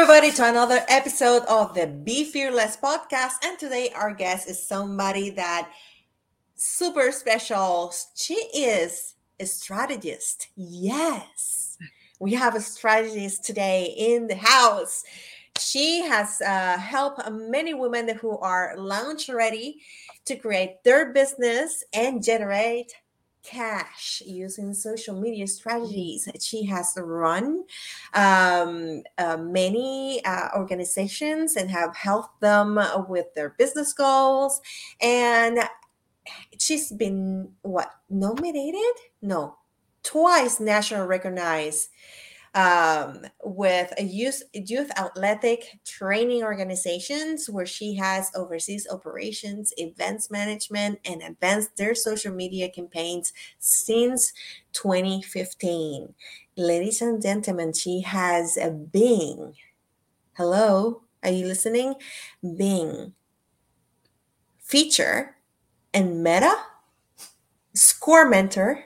Everybody, to another episode of the Be Fearless podcast. And today, our guest is somebody that super special. She is a strategist. Yes, we have a strategist today in the house. She has uh, helped many women who are launch ready to create their business and generate cash using social media strategies. She has run um, uh, many uh, organizations and have helped them with their business goals. And she's been what nominated? No, twice national recognized um, with a youth youth athletic training organizations where she has overseas operations, events management, and advanced their social media campaigns since 2015. Ladies and gentlemen, she has a Bing. Hello, are you listening? Bing feature and Meta, Score Mentor,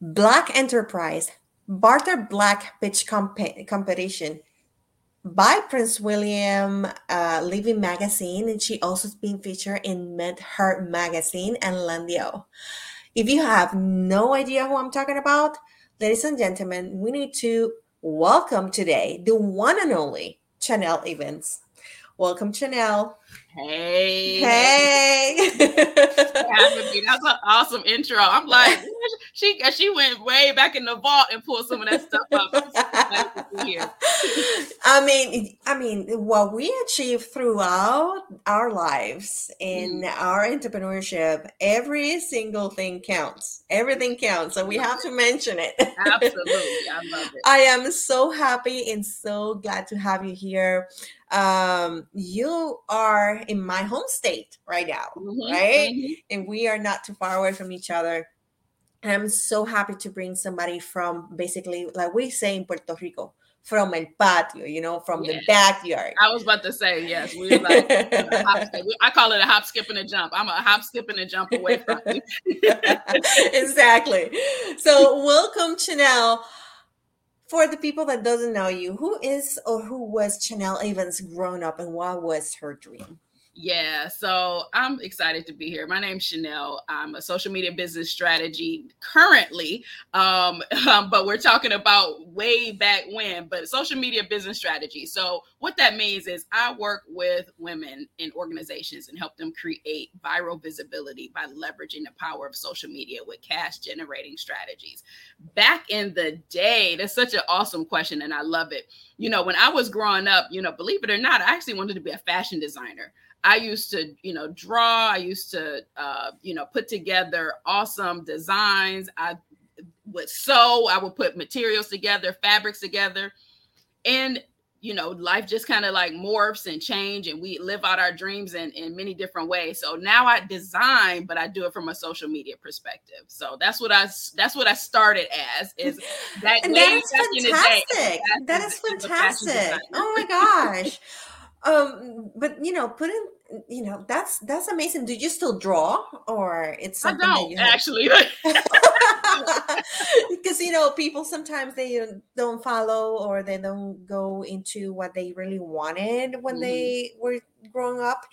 Black Enterprise, Barter Black Pitch comp- competition by Prince William uh, Living Magazine, and she also has been featured in MentHer Magazine and Lendio. If you have no idea who I'm talking about, ladies and gentlemen, we need to welcome today the one and only Shanel Evans. Welcome, Shanel. Hey. Hey. That's an awesome intro. I'm like, she she went way back in the vault and pulled some of that stuff up. I mean, I mean, what we achieve throughout our lives in mm. our entrepreneurship, every single thing counts. Everything counts. So we have to mention it. Absolutely. I love it. I am so happy and so glad to have you here um, you are in my home state right now, mm-hmm, right? Mm-hmm. And we are not too far away from each other. And I'm so happy to bring somebody from basically, like we say in Puerto Rico, from el patio, you know, from the backyard. I was about to say, yes, we like, I call it a hop, skip, and a jump. I'm a hop, skip, and a jump away from you. exactly. So, welcome, Shanel for the people that doesn't know you, who is or who was Shanel Evans grown up and what was her dream? Yeah, so I'm excited to be here. My name's Shanel. I'm a social media business strategy currently, um, um, but we're talking about way back when, but social media business strategy. So, what that means is I work with women in organizations and help them create viral visibility by leveraging the power of social media with cash generating strategies. Back in the day, that's such an awesome question, and I love it. You know, when I was growing up, you know, believe it or not, I actually wanted to be a fashion designer. I used to, you know, draw. I used to, uh, you know, put together awesome designs. I would sew. I would put materials together, fabrics together, and you know, life just kind of like morphs and change, and we live out our dreams in in many different ways. So now I design, but I do it from a social media perspective. So that's what I that's what I started as is that. and that is fantastic. That is fantastic. Oh my gosh um but you know put in you know that's that's amazing. Do you still draw or it's something I don't, actually. Because you know people sometimes they don't follow or they don't go into what they really wanted when mm-hmm. they were growing up.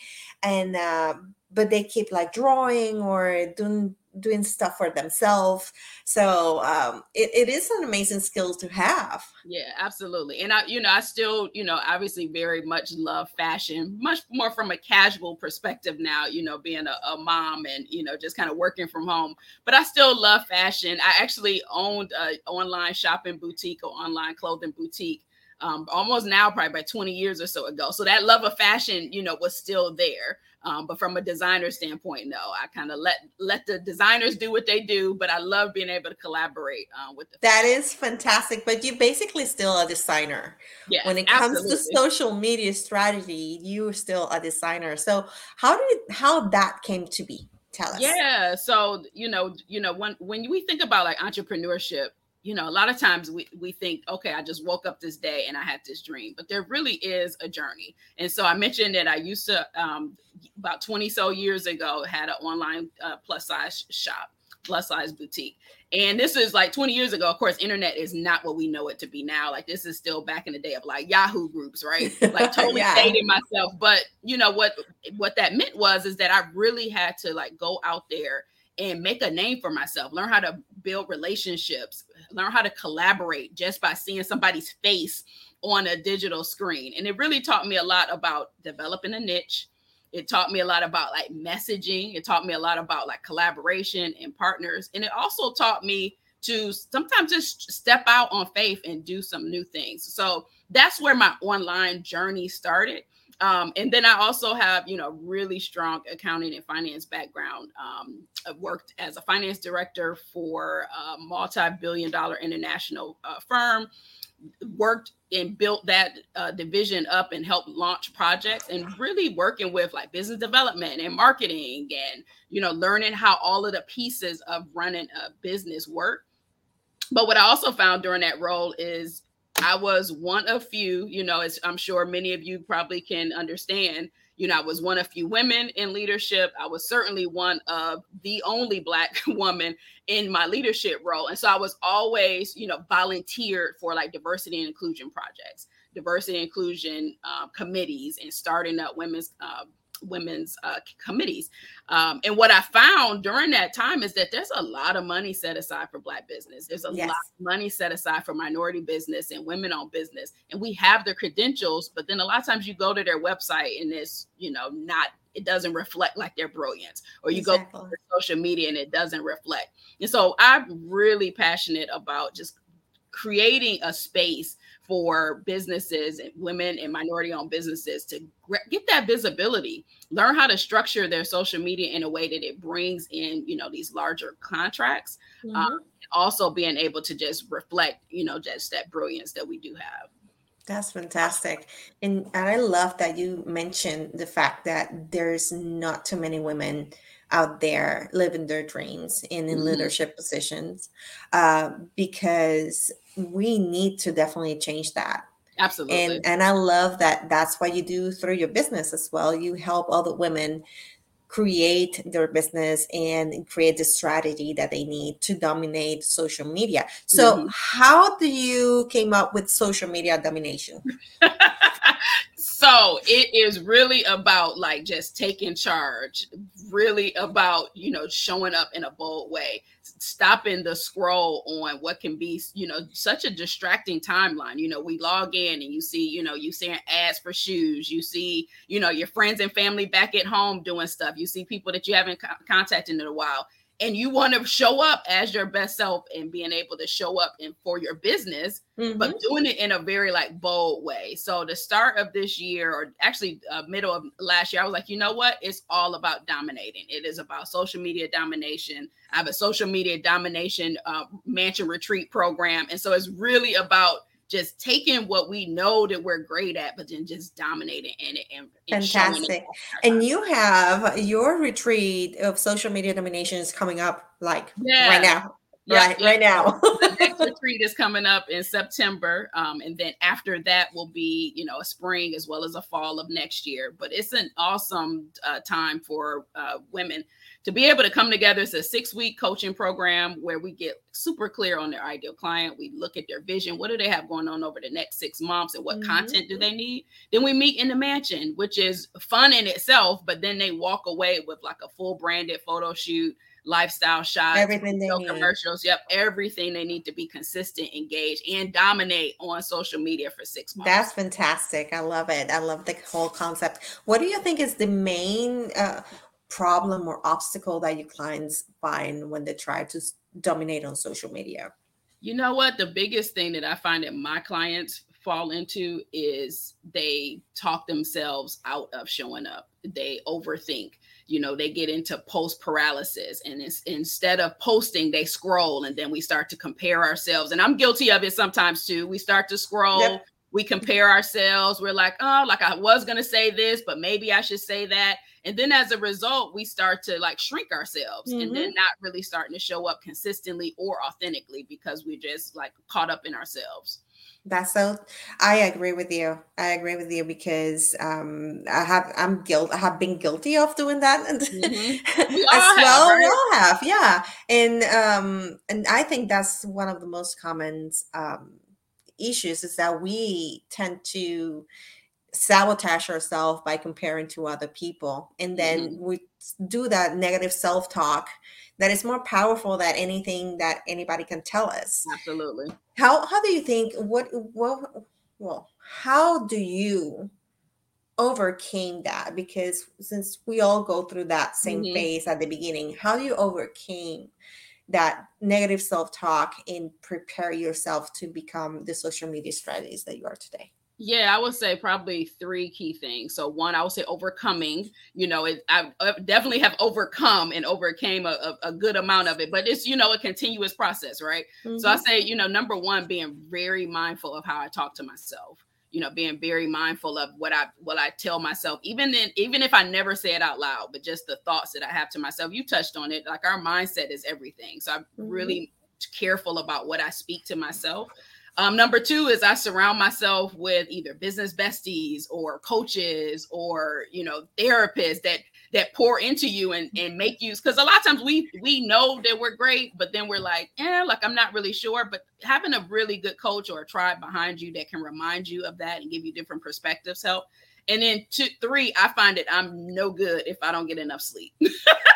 And uh, but they keep like drawing or doing doing stuff for themselves. So um, it, it is an amazing skill to have. Yeah, absolutely. And I, you know, I still, you know, obviously very much love fashion, much more from a casual perspective now, you know, being a, a mom and, you know, just kind of working from home. But I still love fashion. I actually owned an online shopping boutique or online clothing boutique um, almost now, probably by 20 years or so ago. So that love of fashion, you know, was still there. Um, but from a designer standpoint, no, I kind of let let the designers do what they do. But I love being able to collaborate uh, with them. That is fantastic. But you're basically still a designer. Yeah. When it comes to social media strategy, you're still a designer. So how did how that came to be? Tell us. Yeah. So you know, you know, when when we think about like entrepreneurship, you know, a lot of times we, we think, okay, I just woke up this day and I had this dream, but there really is a journey. And so I mentioned that I used to, um, about 20 so years ago, had an online uh, plus size shop. plus size boutique. And this is like 20 years ago. Of course, internet is not what we know it to be now. Like this is still back in the day of like Yahoo groups, right? Like totally yeah. dating myself. But you know what what that meant was is that I really had to like go out there and make a name for myself, learn how to build relationships, learn how to collaborate just by seeing somebody's face on a digital screen. And it really taught me a lot about developing a niche. It taught me a lot about like messaging. It taught me a lot about like collaboration and partners. And it also taught me to sometimes just step out on faith and do some new things. So that's where my online journey started. Um, and then I also have, you know, really strong accounting and finance background. Um, I've worked as a finance director for a multi-billion dollar international uh, firm worked and built that uh, division up and helped launch projects and really working with like business development and marketing and you know learning how all of the pieces of running a business work but what i also found during that role is i was one of few you know as i'm sure many of you probably can understand you know, I was one of few women in leadership. I was certainly one of the only Black woman in my leadership role. And so I was always, you know, volunteered for like diversity and inclusion projects, diversity and inclusion uh, committees, and starting up women's uh, women's uh, committees. Um, and what I found during that time is that there's a lot of money set aside for Black business. There's a yes. lot of money set aside for minority business and women owned business. And we have the credentials, but then a lot of times you go to their website and it's, you know, not, it doesn't reflect like their brilliance. Or you exactly. go to social media and it doesn't reflect. And so I'm really passionate about just creating a space for businesses and women and minority owned businesses to get that visibility learn how to structure their social media in a way that it brings in you know these larger contracts um, mm-hmm. um, also being able to just reflect you know just that brilliance that we do have that's fantastic. And, and I love that you mentioned the fact that there's not too many women out there living their dreams and in mm-hmm. leadership positions uh, because we need to definitely change that absolutely and and i love that that's what you do through your business as well you help other women create their business and create the strategy that they need to dominate social media so mm-hmm. how do you came up with social media domination so it is really about like just taking charge really about you know showing up in a bold way stopping the scroll on what can be you know such a distracting timeline. You know we log in and you see you know you seeing ads for shoes you see you know your friends and family back at home doing stuff you see people that you haven't co- contacted in a while and you want to show up as your best self and being able to show up and for your business mm-hmm. but doing it in a very like bold way. So the start of this year or actually uh, middle of last year i was like you know what? It's all about dominating. It is about social media domination. I have a social media domination uh, mansion retreat program. And so it's really about just taking what we know that we're great at, but then just dominating in it. And, and Fantastic. It and you have your retreat of social media dominations coming up like yeah. right now. Yeah, right, right now. the next retreat is coming up in September, um, and then after that will be, you know, a spring as well as a fall of next year. But it's an awesome uh, time for uh, women to be able to come together. It's a six week coaching program where we get super clear on their ideal client. We look at their vision. What do they have going on over the next six months and what mm-hmm. content do they need? Then we meet in the mansion, which is fun in itself, but then they walk away with like a full branded photo shoot lifestyle shots, everything they need. commercials. Yep, everything they need to be consistent, engaged, and dominate on social media for six months. That's fantastic. I love it. I love the whole concept. What do you think is the main uh, problem or obstacle that your clients find when they try to dominate on social media? You know what? The biggest thing that I find that my clients fall into is they talk themselves out of showing up. They overthink you know they get into post paralysis and instead of posting they scroll and then we start to compare ourselves and i'm guilty of it sometimes too we start to scroll yep. we compare ourselves we're like oh like i was going to say this but maybe i should say that and then as a result we start to like shrink ourselves mm-hmm. and then mm-hmm. not really starting to show up consistently or authentically because we're just like caught up in ourselves That's so. I agree with you. I agree with you because um, I have I'm guilt. I have been guilty of doing that mm-hmm. as well. Have? We all have, yeah. And um, and I think that's one of the most common um, issues is that we tend to sabotage ourselves by comparing to other people, and then mm-hmm. we do that negative self talk that is more powerful than anything that anybody can tell us. Absolutely. How how do you think what well well how do you overcame that because since we all go through that same mm-hmm. phase at the beginning how do you overcame that negative self-talk and prepare yourself to become the social media strategist that you are today yeah, I would say probably three key things. So one, I would say overcoming. You know, it, I, I definitely have overcome and overcame a, a, a, good amount of it, but it's you know a continuous process, right? Mm-hmm. So I mm-hmm. say, you know, number one, being very mindful of how I talk to myself. You know, being very mindful of what I what I tell myself, even then, even if I never say it out loud, but just the thoughts that I have to myself. You touched on it, like our mindset is everything. So I'm mm-hmm. really careful about what I speak to myself. Um, number two is I surround myself with either business besties or coaches or you know therapists that that pour into you and, and make you because a lot of times we we know that we're great, but then we're like, yeah, like I'm not really sure. But having a really good coach or a tribe behind you that can remind you of that and give you different perspectives help. And then two, three, I find it I'm no good if I don't get enough sleep.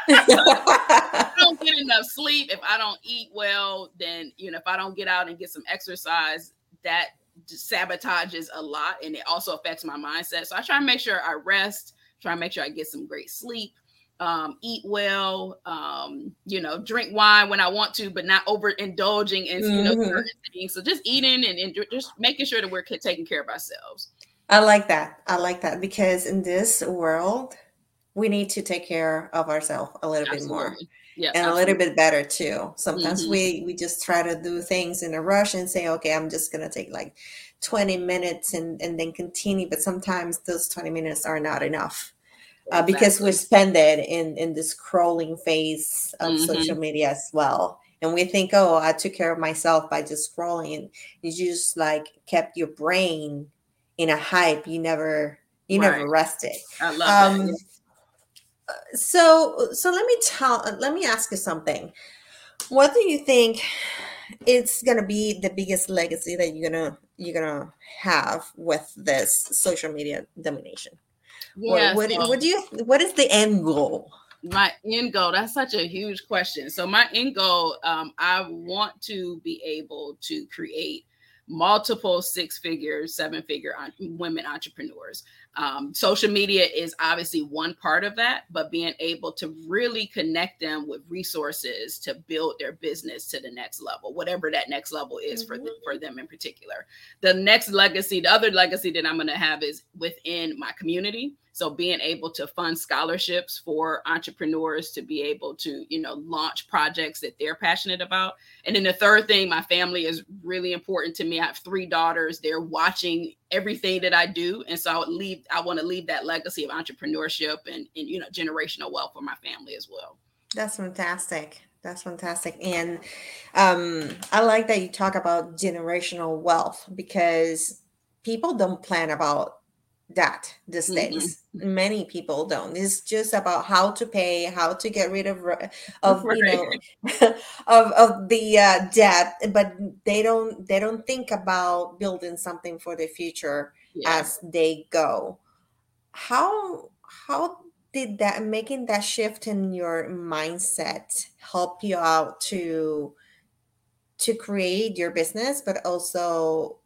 I don't get enough sleep, if I don't eat well, then you know, if I don't get out and get some exercise, that sabotages a lot and it also affects my mindset. So I try to make sure I rest, try to make sure I get some great sleep. Um, eat well, um, you know, drink wine when I want to, but not overindulging in you know mm-hmm. things. So just eating and, and just making sure that we're taking care of ourselves. I like that. I like that because in this world, we need to take care of ourselves a little absolutely. bit more. Yeah, and absolutely. a little bit better too. Sometimes mm-hmm. we we just try to do things in a rush and say, okay, I'm just gonna take like 20 minutes and, and then continue. But sometimes those 20 minutes are not enough. Uh, because we spend it in in this scrolling phase of mm-hmm. social media as well and we think oh i took care of myself by just scrolling and you just like kept your brain in a hype you never you right. never rested. I love um, that so so let me tell let me ask you something. What do you think it's gonna be the biggest legacy that you're gonna you're gonna have with this social media domination? Yeah, what, what, so what do you what is the end goal? My end goal that's such a huge question. So my end goal um, i want to be able to create multiple six figure seven figure women entrepreneurs um, social media is obviously one part of that, but being able to really connect them with resources to build their business to the next level, whatever that next level is mm-hmm. for for them in particular. The next legacy, the other legacy that I'm going to have is within my community. So being able to fund scholarships for entrepreneurs to be able to, you know, launch projects that they're passionate about. And then the third thing, my family is really important to me. I have three daughters. They're watching everything that I do. And so I would leave, I want to leave that legacy of entrepreneurship and, and you know, generational wealth for my family as well. That's fantastic. That's fantastic. And um, I like that you talk about generational wealth because people don't plan about that these mm-hmm. days. Many people don't. It's just about how to pay, how to get rid of of right. you know of of the uh, debt, but they don't they don't think about building something for the future yeah. as they go. How how did that making that shift in your mindset help you out to to create your business, but also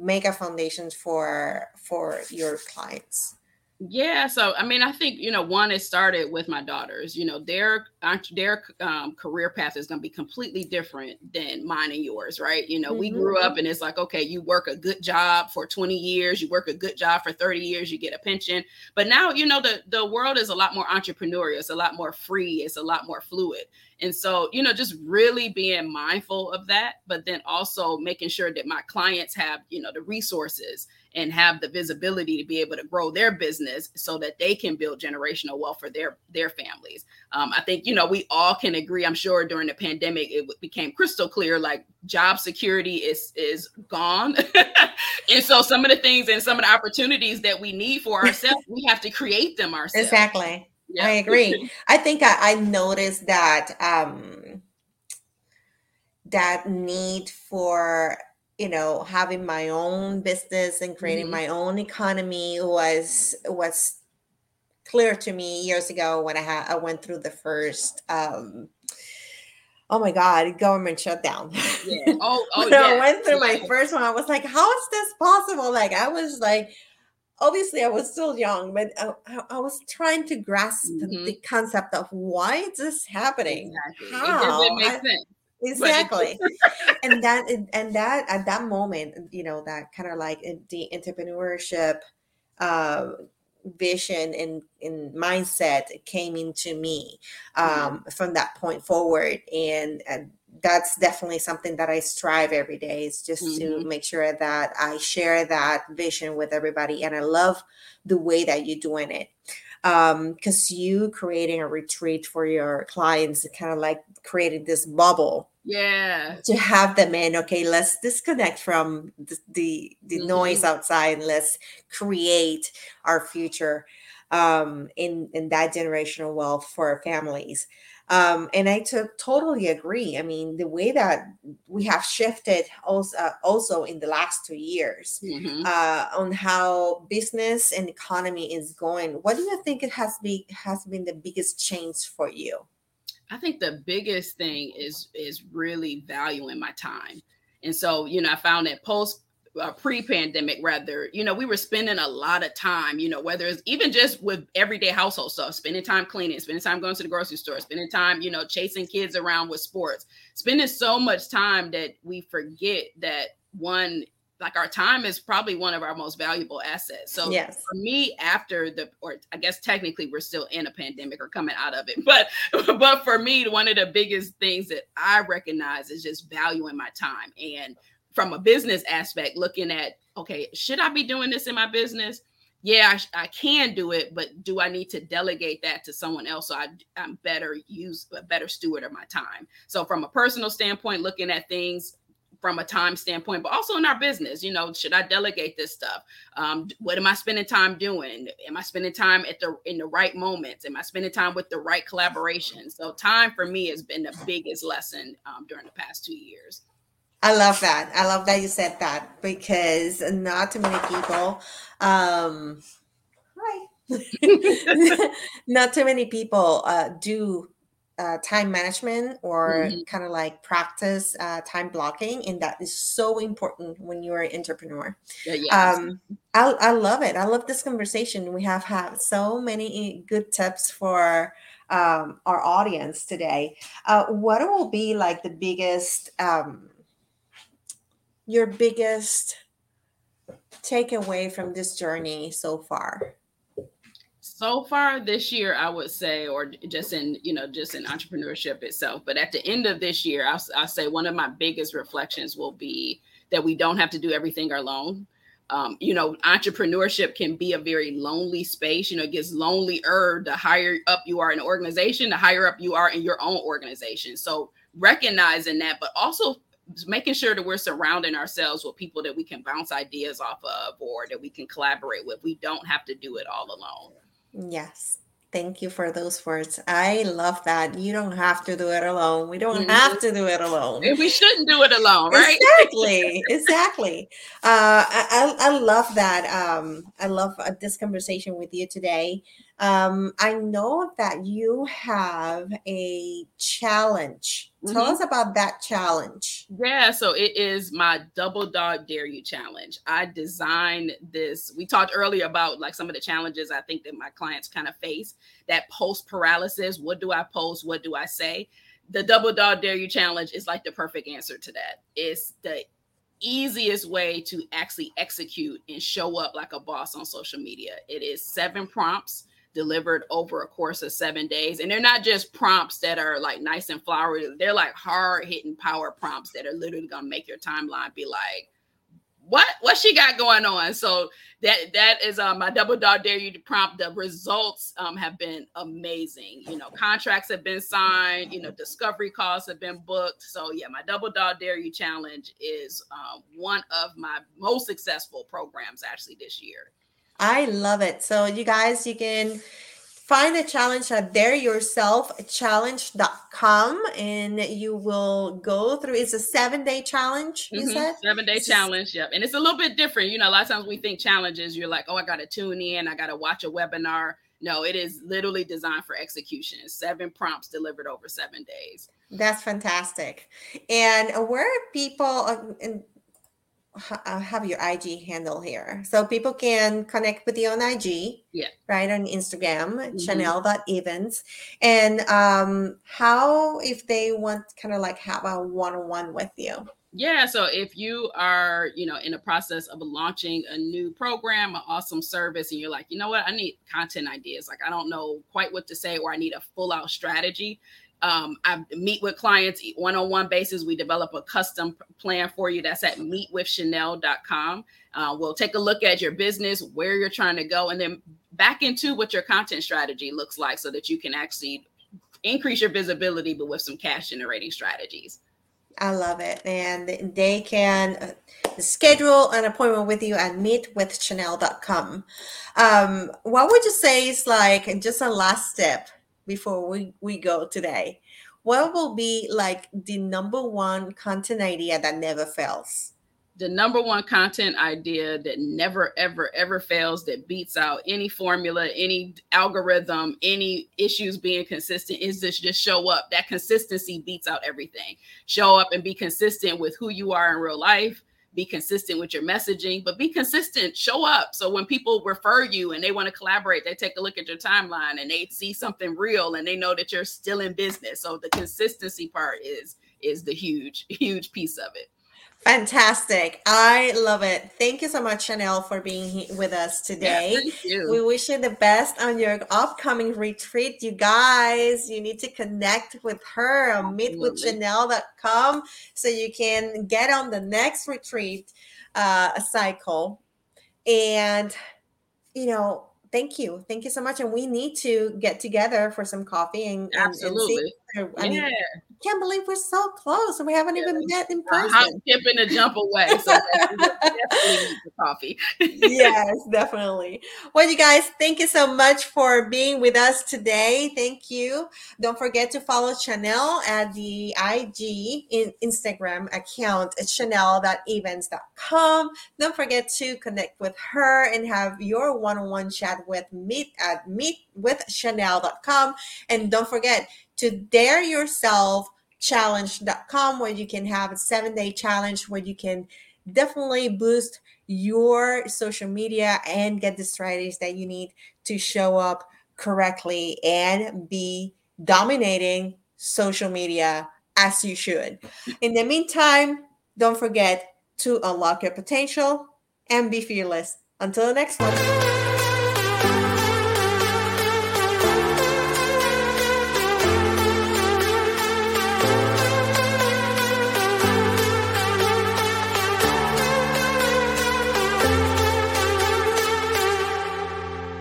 make a foundation for for your clients? Yeah so i mean i think you know one it started with my daughters you know their their um, career path is going to be completely different than mine and yours right? You know mm-hmm. we grew up and it's like okay you work a good job for 20 years you work a good job for 30 years you get a pension. But now you know the the world is a lot more entrepreneurial it's a lot more free it's a lot more fluid and so, you know, just really being mindful of that, but then also making sure that my clients have, you know, the resources and have the visibility to be able to grow their business so that they can build generational wealth for their their families. um, I think you know we all can agree. I'm sure during the pandemic it became crystal clear like job security is is gone, and so some of the things and some of the opportunities that we need for ourselves, we have to create them ourselves. Exactly. Yeah. I agree. I think I, I noticed that um, that need for you know having my own business and creating mm-hmm. my own economy was was clear to me years ago when I had I went through the first um oh my god government shutdown yeah oh, oh yeah. i went through my first one i was like how is this possible like i was like obviously i was still young but i, I was trying to grasp mm-hmm. the concept of why is this happening exactly. how it make sense exactly and that and that at that moment you know that kind of like the entrepreneurship uh vision and, and mindset came into me mm-hmm. um, mm-hmm. from that point forward and, and, that's definitely something that i strive every day is just mm-hmm. to make sure that i share that vision with everybody and i love the way that you're doing it because um, you creating a retreat for your clients kind of like creating this bubble yeah to have them in okay let's disconnect from the the, the mm-hmm. noise outside and let's create our future um in in that generational wealth for our families um and i to, totally agree i mean the way that we have shifted also uh, also in the last two years mm-hmm. uh on how business and economy is going what do you think it has been has been the biggest change for you I think the biggest thing is is really valuing my time. And so, you know, I found that post uh, pre-pandemic rather you know we were spending a lot of time you know whether it's even just with everyday household stuff spending time cleaning spending time going to the grocery store spending time you know chasing kids around with sports spending so much time that we forget that one like our time is probably one of our most valuable assets. So yes. for me, after the or I guess technically we're still in a pandemic or coming out of it, but but for me, one of the biggest things that I recognize is just valuing my time. And from a business aspect, looking at okay, should I be doing this in my business? Yeah, I, I can do it, but do I need to delegate that to someone else so I, I'm better use a better steward of my time? So from a personal standpoint, looking at things from a time standpoint, but also in our business. You know, should I delegate this stuff? Um, what am I spending time doing? Am I spending time at the in the right moments? Am I spending time with the right collaboration? So time for me has been the biggest lesson um, during the past two years. I love that. I love that you said that because not too many people. Um, hi. not too many people uh, do uh, time management or mm-hmm. kind of like practice uh, time blocking and that is so important when you're an entrepreneur yes. um, I, I love it i love this conversation we have had so many good tips for um, our audience today uh, what will be like the biggest um, your biggest takeaway from this journey so far? So far this year i would say or just in you know just in entrepreneurship itself but at the end of this year i'll, I'll say one of my biggest reflections will be that we don't have to do everything alone. Um, you know entrepreneurship can be a very lonely space. You know it gets lonelier the higher up you are in an organization the higher up you are in your own organization. So recognizing that but also making sure that we're surrounding ourselves with people that we can bounce ideas off of or that we can collaborate with we don't have to do it all alone Yes. Thank you for those words. I love that. You don't have to do it alone. We don't mm-hmm. have to do it alone. And we shouldn't do it alone, right? Exactly. exactly. Uh, I, I love that. Um, I love uh, this conversation with you today. Um, I know that you have a challenge. Tell mm-hmm. us about that challenge. Yeah, so it is my double dog dare you challenge. I designed this. We talked earlier about like some of the challenges I think that my clients kind of face that post paralysis. What do I post? What do I say? The double dog dare you challenge is like the perfect answer to that. It's the easiest way to actually execute and show up like a boss on social media. It is seven prompts delivered over a course of seven days. And they're not just prompts that are like nice and flowery, they're like hard hitting power prompts that are literally to make your timeline be like, what what she got going on. So that that is um, my double dog dare you to prompt. The results um, have been amazing. You know, contracts have been signed. You know, discovery calls have been booked. So yeah, my double dog dare you challenge is um, one of my most successful programs actually this year. I love it. So you guys, you can find the challenge at dareyourselfchallenge.com and you will go through it's a seven day challenge you mm-hmm. said? Seven day challenge yep. And it's a little bit different you know a lot of times we think challenges you're like oh i gotta tune in i gotta watch a webinar. No it is literally designed for execution seven prompts delivered over seven days. That's fantastic. And where people uh, and I have your IG handle here. So people can connect with you on IG. Yeah. Right on Instagram, mm-hmm. Shanel.evans. And um, how if they want kind of like have a one-on-one with you? Yeah, so if you are, you know, in the process of launching a new program, an awesome service, and you're like, you know what, I need content ideas. Like, I don't know quite what to say, or I need a full out strategy. Um, I meet with clients one on one basis. We develop a custom plan for you that's at meetwithshanel.com. Uh, we'll take a look at your business, where you're trying to go, and then back into what your content strategy looks like so that you can actually increase your visibility, but with some cash generating strategies. I love it. And they can uh, schedule an appointment with you at meetwithshanel.com. Um, what would you say is like just a last step before we, we go today, what will be like the number one content idea that never fails? The number one content idea that never, ever, ever fails, that beats out any formula, any algorithm, any issues being consistent is this just show up. That consistency beats out everything. Show up and be consistent with who you are in real life be consistent with your messaging, but be consistent, show up. So when people refer you and they want to collaborate, they take a look at your timeline and they see something real and they know that you're still in business. So the consistency part is is the huge, huge piece of it. Fantastic. I love it. Thank you so much, Shanel, for being with us today. Yeah, we wish you the best on your upcoming retreat. You guys, you need to connect with her meet with Shanel.com so you can get on the next retreat uh, cycle. And, you know, thank you. Thank you so much. And we need to get together for some coffee and, Absolutely. And, and see. I yeah. mean, can't believe we're so close and we haven't yeah. even met in person. I'm skipping a jump away. So definitely coffee. yes, definitely. Well, you guys, thank you so much for being with us today. Thank you. Don't forget to follow Shanel at the IG in Instagram account at shanel.evans.com. Don't forget to connect with her and have your one-on-one chat with meet at meetwithshanel.com. And don't forget to dare yourself challenge.com where you can have a seven day challenge where you can definitely boost your social media and get the strategies that you need to show up correctly and be dominating social media as you should. In the meantime, don't forget to unlock your potential and be fearless. Until the next one.